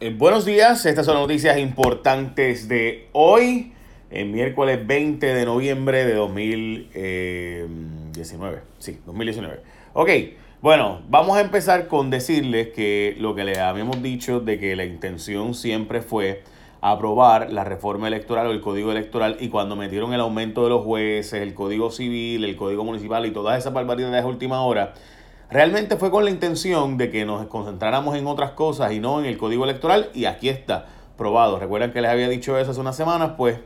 Eh, buenos días, estas son noticias importantes de hoy, el miércoles 20 de noviembre de 2019. Sí, 2019. Ok, bueno, vamos a empezar con decirles que lo que les habíamos dicho de que la intención siempre fue aprobar la reforma electoral o el código electoral y cuando metieron el aumento de los jueces, el código civil, el código municipal y todas esas barbaridades de última hora, Realmente fue con la intención de que nos concentráramos en otras cosas y no en el código electoral y aquí está, probado. Recuerdan que les había dicho eso hace unas semanas, pues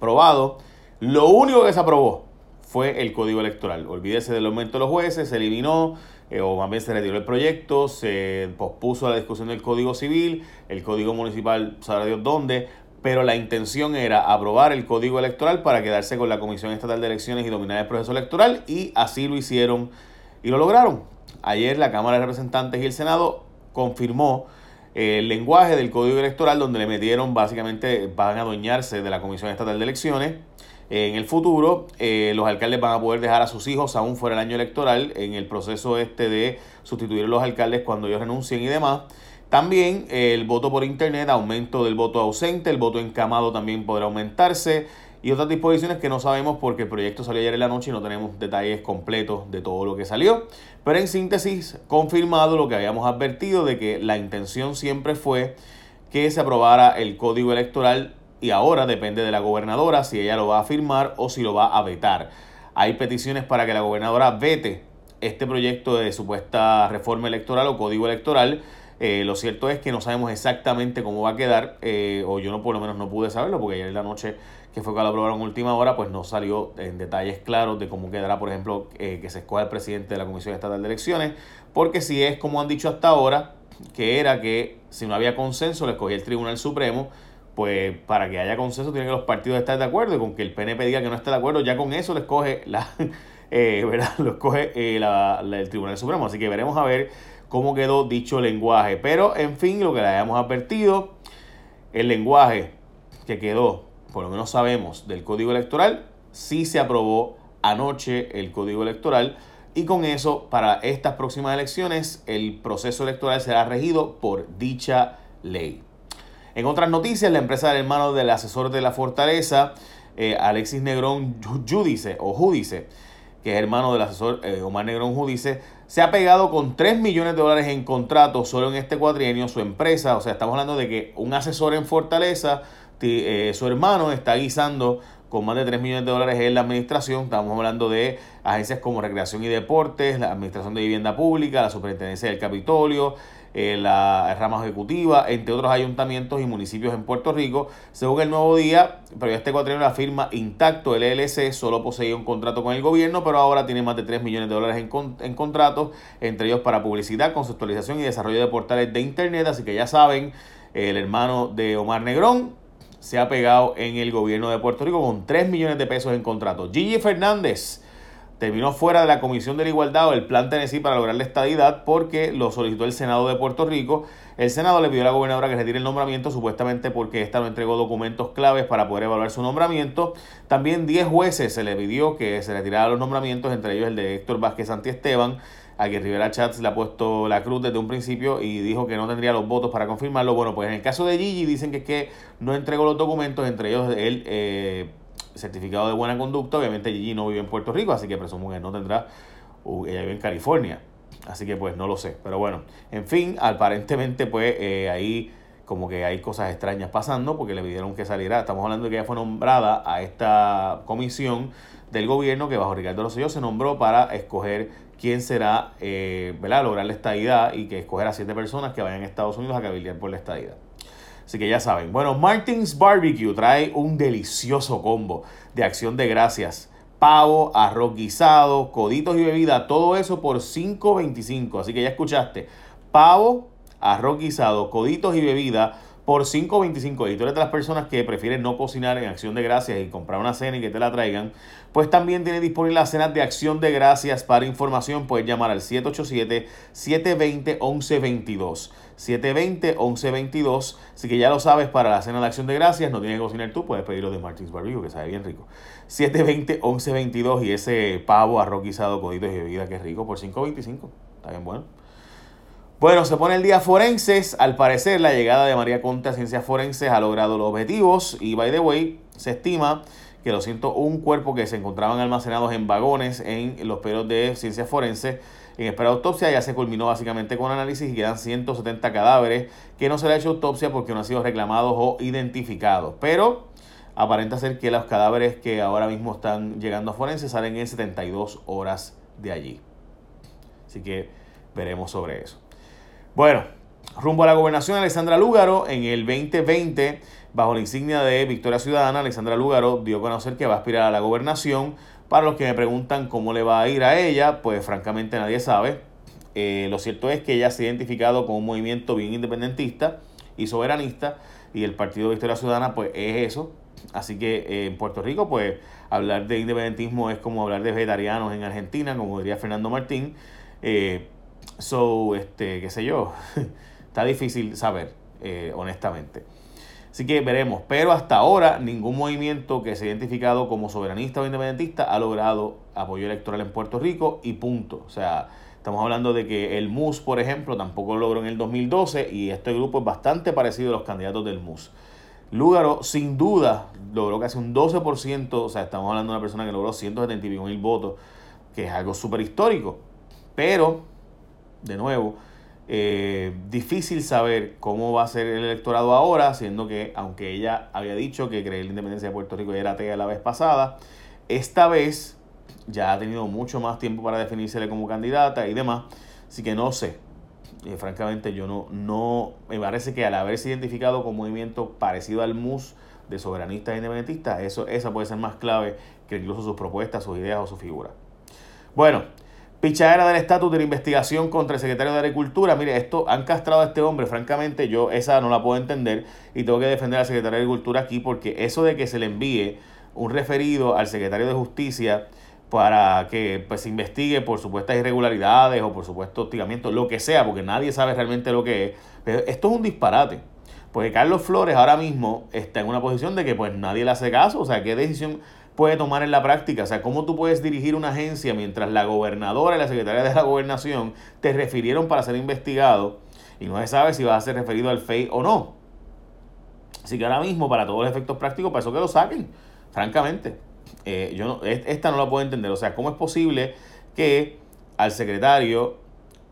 probado. Lo único que se aprobó fue el código electoral. Olvídese del aumento de los jueces, se eliminó, o más bien se retiró el proyecto, se pospuso la discusión del código civil, el código municipal, sabrá Dios dónde, pero la intención era aprobar el código electoral para quedarse con la Comisión Estatal de Elecciones y dominar el proceso electoral y así lo hicieron y lo lograron. Ayer la Cámara de Representantes y el Senado confirmó eh, el lenguaje del Código Electoral donde le metieron básicamente van a adueñarse de la Comisión Estatal de Elecciones. En el futuro, eh, los alcaldes van a poder dejar a sus hijos aún fuera del año electoral en el proceso este de sustituir a los alcaldes cuando ellos renuncien y demás. También el voto por internet, aumento del voto ausente, el voto encamado también podrá aumentarse y otras disposiciones que no sabemos porque el proyecto salió ayer en la noche y no tenemos detalles completos de todo lo que salió. Pero en síntesis, confirmado lo que habíamos advertido de que la intención siempre fue que se aprobara el código electoral y ahora depende de la gobernadora si ella lo va a firmar o si lo va a vetar. Hay peticiones para que la gobernadora vete este proyecto de supuesta reforma electoral o código electoral. Eh, lo cierto es que no sabemos exactamente cómo va a quedar, eh, o yo no por lo menos no pude saberlo, porque ayer en la noche que fue cuando aprobaron última hora, pues no salió en detalles claros de cómo quedará, por ejemplo, eh, que se escoja el presidente de la Comisión Estatal de Elecciones, porque si es como han dicho hasta ahora, que era que si no había consenso, le escogía el Tribunal Supremo, pues para que haya consenso tienen que los partidos estar de acuerdo y con que el PNP diga que no está de acuerdo, ya con eso le escoge la, eh, ¿verdad? Lo escoge eh, el Tribunal Supremo. Así que veremos a ver cómo quedó dicho lenguaje. Pero en fin, lo que le hayamos advertido, el lenguaje que quedó por lo menos sabemos del código electoral, sí se aprobó anoche el código electoral y con eso para estas próximas elecciones el proceso electoral será regido por dicha ley. En otras noticias, la empresa del hermano del asesor de la fortaleza, eh, Alexis Negrón Judice, o Judice, que es hermano del asesor eh, Omar Negrón Judice, se ha pegado con 3 millones de dólares en contratos solo en este cuatrienio. Su empresa, o sea, estamos hablando de que un asesor en Fortaleza eh, su hermano está guisando con más de 3 millones de dólares en la administración. Estamos hablando de agencias como Recreación y Deportes, la Administración de Vivienda Pública, la Superintendencia del Capitolio, eh, la rama ejecutiva, entre otros ayuntamientos y municipios en Puerto Rico. Según el nuevo día, pero este cuatrienio la firma Intacto, el LLC, solo poseía un contrato con el gobierno, pero ahora tiene más de 3 millones de dólares en, en contratos, entre ellos para publicidad, conceptualización y desarrollo de portales de Internet. Así que ya saben, el hermano de Omar Negrón se ha pegado en el gobierno de Puerto Rico con 3 millones de pesos en contrato. Gigi Fernández terminó fuera de la Comisión de la Igualdad o el Plan Tennessee para lograr la estadidad porque lo solicitó el Senado de Puerto Rico. El Senado le pidió a la gobernadora que retire el nombramiento supuestamente porque esta no entregó documentos claves para poder evaluar su nombramiento. También 10 jueces se le pidió que se retirara los nombramientos, entre ellos el de Héctor Vázquez Esteban a quien Rivera Chats le ha puesto la cruz desde un principio y dijo que no tendría los votos para confirmarlo. Bueno, pues en el caso de Gigi dicen que es que no entregó los documentos, entre ellos el eh, certificado de buena conducta. Obviamente Gigi no vive en Puerto Rico, así que presumo que no tendrá, uh, ella vive en California. Así que pues no lo sé. Pero bueno, en fin, aparentemente pues eh, ahí como que hay cosas extrañas pasando porque le pidieron que saliera. Estamos hablando de que ella fue nombrada a esta comisión del gobierno que bajo Ricardo Rosselló se nombró para escoger quién será, eh, ¿verdad?, lograr la estadidad y que escoger a siete personas que vayan a Estados Unidos a cabildear por la estadidad. Así que ya saben. Bueno, Martins Barbecue trae un delicioso combo de acción de gracias. Pavo, arroz guisado, coditos y bebida, todo eso por $5.25. Así que ya escuchaste. Pavo, arroz guisado, coditos y bebida por 5.25 y tú eres de las personas que prefieren no cocinar en acción de gracias y comprar una cena y que te la traigan, pues también tiene disponible las cenas de acción de gracias. Para información puedes llamar al 787-720-1122. 720-1122. Así que ya lo sabes, para la cena de acción de gracias no tienes que cocinar tú, puedes pedirlo de Martins Barbecue, que sabe bien rico. 720-1122 y ese pavo arroz guisado, coditos y bebida que es rico por 5.25. Está bien bueno. Bueno, se pone el día forenses. Al parecer, la llegada de María Conte a Ciencias Forenses ha logrado los objetivos. Y, by the way, se estima que los un cuerpo que se encontraban almacenados en vagones en los periodos de Ciencias Forenses en espera de autopsia ya se culminó básicamente con análisis y quedan 170 cadáveres que no se le ha hecho autopsia porque no han sido reclamados o identificados. Pero aparenta ser que los cadáveres que ahora mismo están llegando a forense salen en 72 horas de allí. Así que veremos sobre eso. Bueno, rumbo a la gobernación, Alexandra Lúgaro, en el 2020, bajo la insignia de Victoria Ciudadana, Alexandra Lúgaro dio a conocer que va a aspirar a la gobernación. Para los que me preguntan cómo le va a ir a ella, pues francamente nadie sabe. Eh, lo cierto es que ella se ha identificado con un movimiento bien independentista y soberanista y el Partido Victoria Ciudadana pues es eso. Así que eh, en Puerto Rico pues hablar de independentismo es como hablar de vegetarianos en Argentina, como diría Fernando Martín. Eh, so, este, qué sé yo, está difícil saber, honestamente. Así que veremos. Pero hasta ahora ningún movimiento que se ha identificado como soberanista o independentista ha logrado apoyo electoral en Puerto Rico y punto. O sea, estamos hablando de que el MUS, por ejemplo, tampoco lo logró en el 2012 y este grupo es bastante parecido a los candidatos del MUS. Lúgaro, sin duda, logró casi un 12%, o sea, estamos hablando de una persona que logró 171 mil votos, que es algo súper histórico. Pero, de nuevo, eh, difícil saber cómo va a ser el electorado ahora, siendo que, aunque ella había dicho que creía en la independencia de Puerto Rico era atea la vez pasada, esta vez ya ha tenido mucho más tiempo para definirse como candidata y demás. Así que no sé. Eh, francamente, yo no, no. Me parece que al haberse identificado con movimiento parecido al MUS de soberanistas e independentistas, eso, esa puede ser más clave que incluso sus propuestas, sus ideas o su figura. Bueno, Pichadera del estatus de la investigación contra el secretario de Agricultura. Mire, esto han castrado a este hombre. Francamente, yo esa no la puedo entender y tengo que defender al secretario de Agricultura aquí porque eso de que se le envíe un referido al secretario de Justicia para que pues, se investigue por supuestas irregularidades o por supuesto hostigamiento, lo que sea, porque nadie sabe realmente lo que es. Pero esto es un disparate. Porque Carlos Flores ahora mismo está en una posición de que pues nadie le hace caso. O sea, ¿qué decisión puede tomar en la práctica. O sea, ¿cómo tú puedes dirigir una agencia mientras la gobernadora y la secretaria de la gobernación te refirieron para ser investigado y no se sabe si va a ser referido al FEI o no? Así que ahora mismo, para todos los efectos prácticos, para eso que lo saquen, francamente. Eh, yo no, esta no la puedo entender. O sea, ¿cómo es posible que al secretario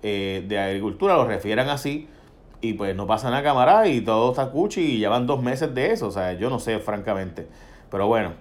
eh, de Agricultura lo refieran así y pues no pasan a cámara y todo está cuchi y llevan dos meses de eso? O sea, yo no sé, francamente. Pero bueno,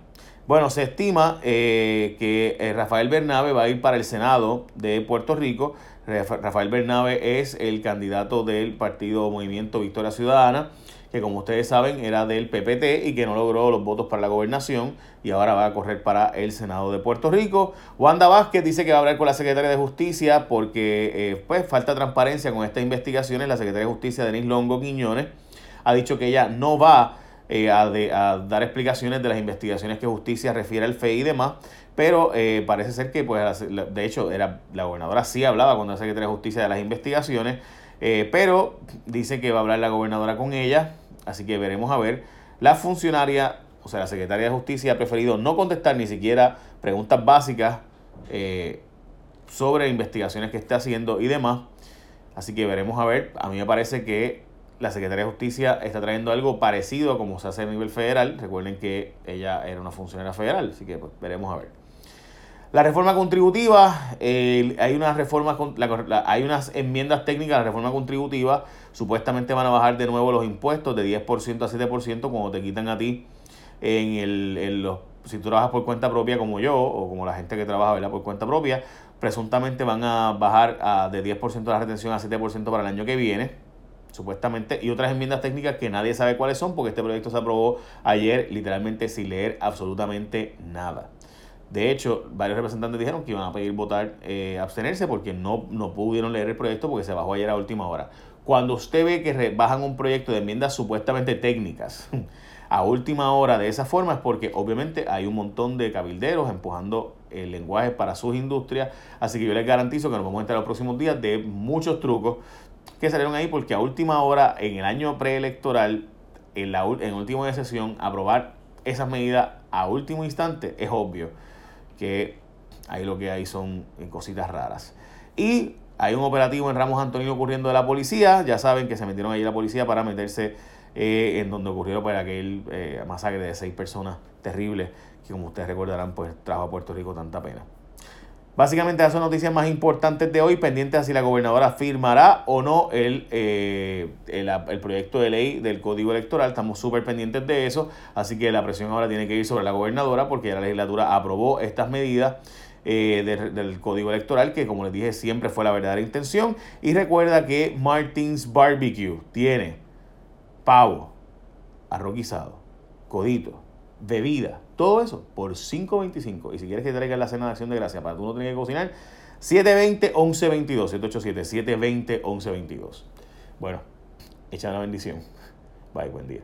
bueno, se estima eh, que eh, Rafael Bernabe va a ir para el Senado de Puerto Rico. Rafael Bernabe es el candidato del partido Movimiento Victoria Ciudadana, que como ustedes saben era del PPT y que no logró los votos para la gobernación y ahora va a correr para el Senado de Puerto Rico. Wanda Vázquez dice que va a hablar con la secretaria de Justicia porque eh, pues falta transparencia con estas investigaciones. La secretaria de Justicia, Denise Longo Quiñones, ha dicho que ella no va eh, a, dar explicaciones de las investigaciones que justicia refiere al FEI y demás, pero eh, parece ser que, pues, de hecho, era, la gobernadora sí hablaba cuando la secretaria de justicia de las investigaciones, eh, pero dice que va a hablar la gobernadora con ella, así que veremos a ver. La funcionaria, o sea, la secretaria de justicia ha preferido no contestar ni siquiera preguntas básicas sobre investigaciones que esté haciendo y demás. Así que veremos a ver. A mí me parece que la Secretaría de Justicia está trayendo algo parecido a como se hace a nivel federal. Recuerden que ella era una funcionaria federal, así que pues, veremos a ver. La reforma contributiva, hay, unas reformas, hay unas enmiendas técnicas a la reforma contributiva. Supuestamente van a bajar de nuevo los impuestos de 10% a 7% cuando te quitan a ti en, el, en los si tú trabajas por cuenta propia como yo o como la gente que trabaja ¿verdad? por cuenta propia, presuntamente van a bajar a, de 10% de la retención a 7% para el año que viene supuestamente, y otras enmiendas técnicas que nadie sabe cuáles son, porque este proyecto se aprobó ayer literalmente sin leer absolutamente nada. De hecho, varios representantes dijeron que iban a pedir votar, eh, abstenerse, porque no, no pudieron leer el proyecto porque se bajó ayer a última hora. Cuando usted ve que bajan un proyecto de enmiendas supuestamente técnicas a última hora de esa forma, es porque obviamente hay un montón de cabilderos empujando el lenguaje para sus industrias. Así que yo les garantizo que nos vamos a entrar los próximos días de muchos trucos que salieron ahí porque a última hora, en el año preelectoral, en, la, en último de sesión, aprobar esas medidas a último instante, es obvio que ahí lo que hay son cositas raras. Y Hay un operativo en Ramos Antonio ocurriendo de la policía. Ya saben que se metieron allí la policía para meterse eh, en donde ocurrió pues, aquel eh, masacre de seis personas terribles que como ustedes recordarán pues trajo a Puerto Rico tanta pena. Básicamente esas son noticias más importantes de hoy, pendientes a si la gobernadora firmará o no el, eh, el, proyecto de ley del Código Electoral. Estamos súper pendientes de eso, así que la presión ahora tiene que ir sobre la gobernadora porque ya la legislatura aprobó estas medidas. Eh, del Código Electoral, que como les dije siempre fue la verdadera intención. Y recuerda que Martins Barbecue tiene pavo, arroz guisado, codito, bebida, todo eso por 5.25. Y si quieres que traiga la cena de acción de gracia para tú no tener que cocinar, 720-1122, 787-720-1122. Bueno, echa la bendición. Bye, buen día.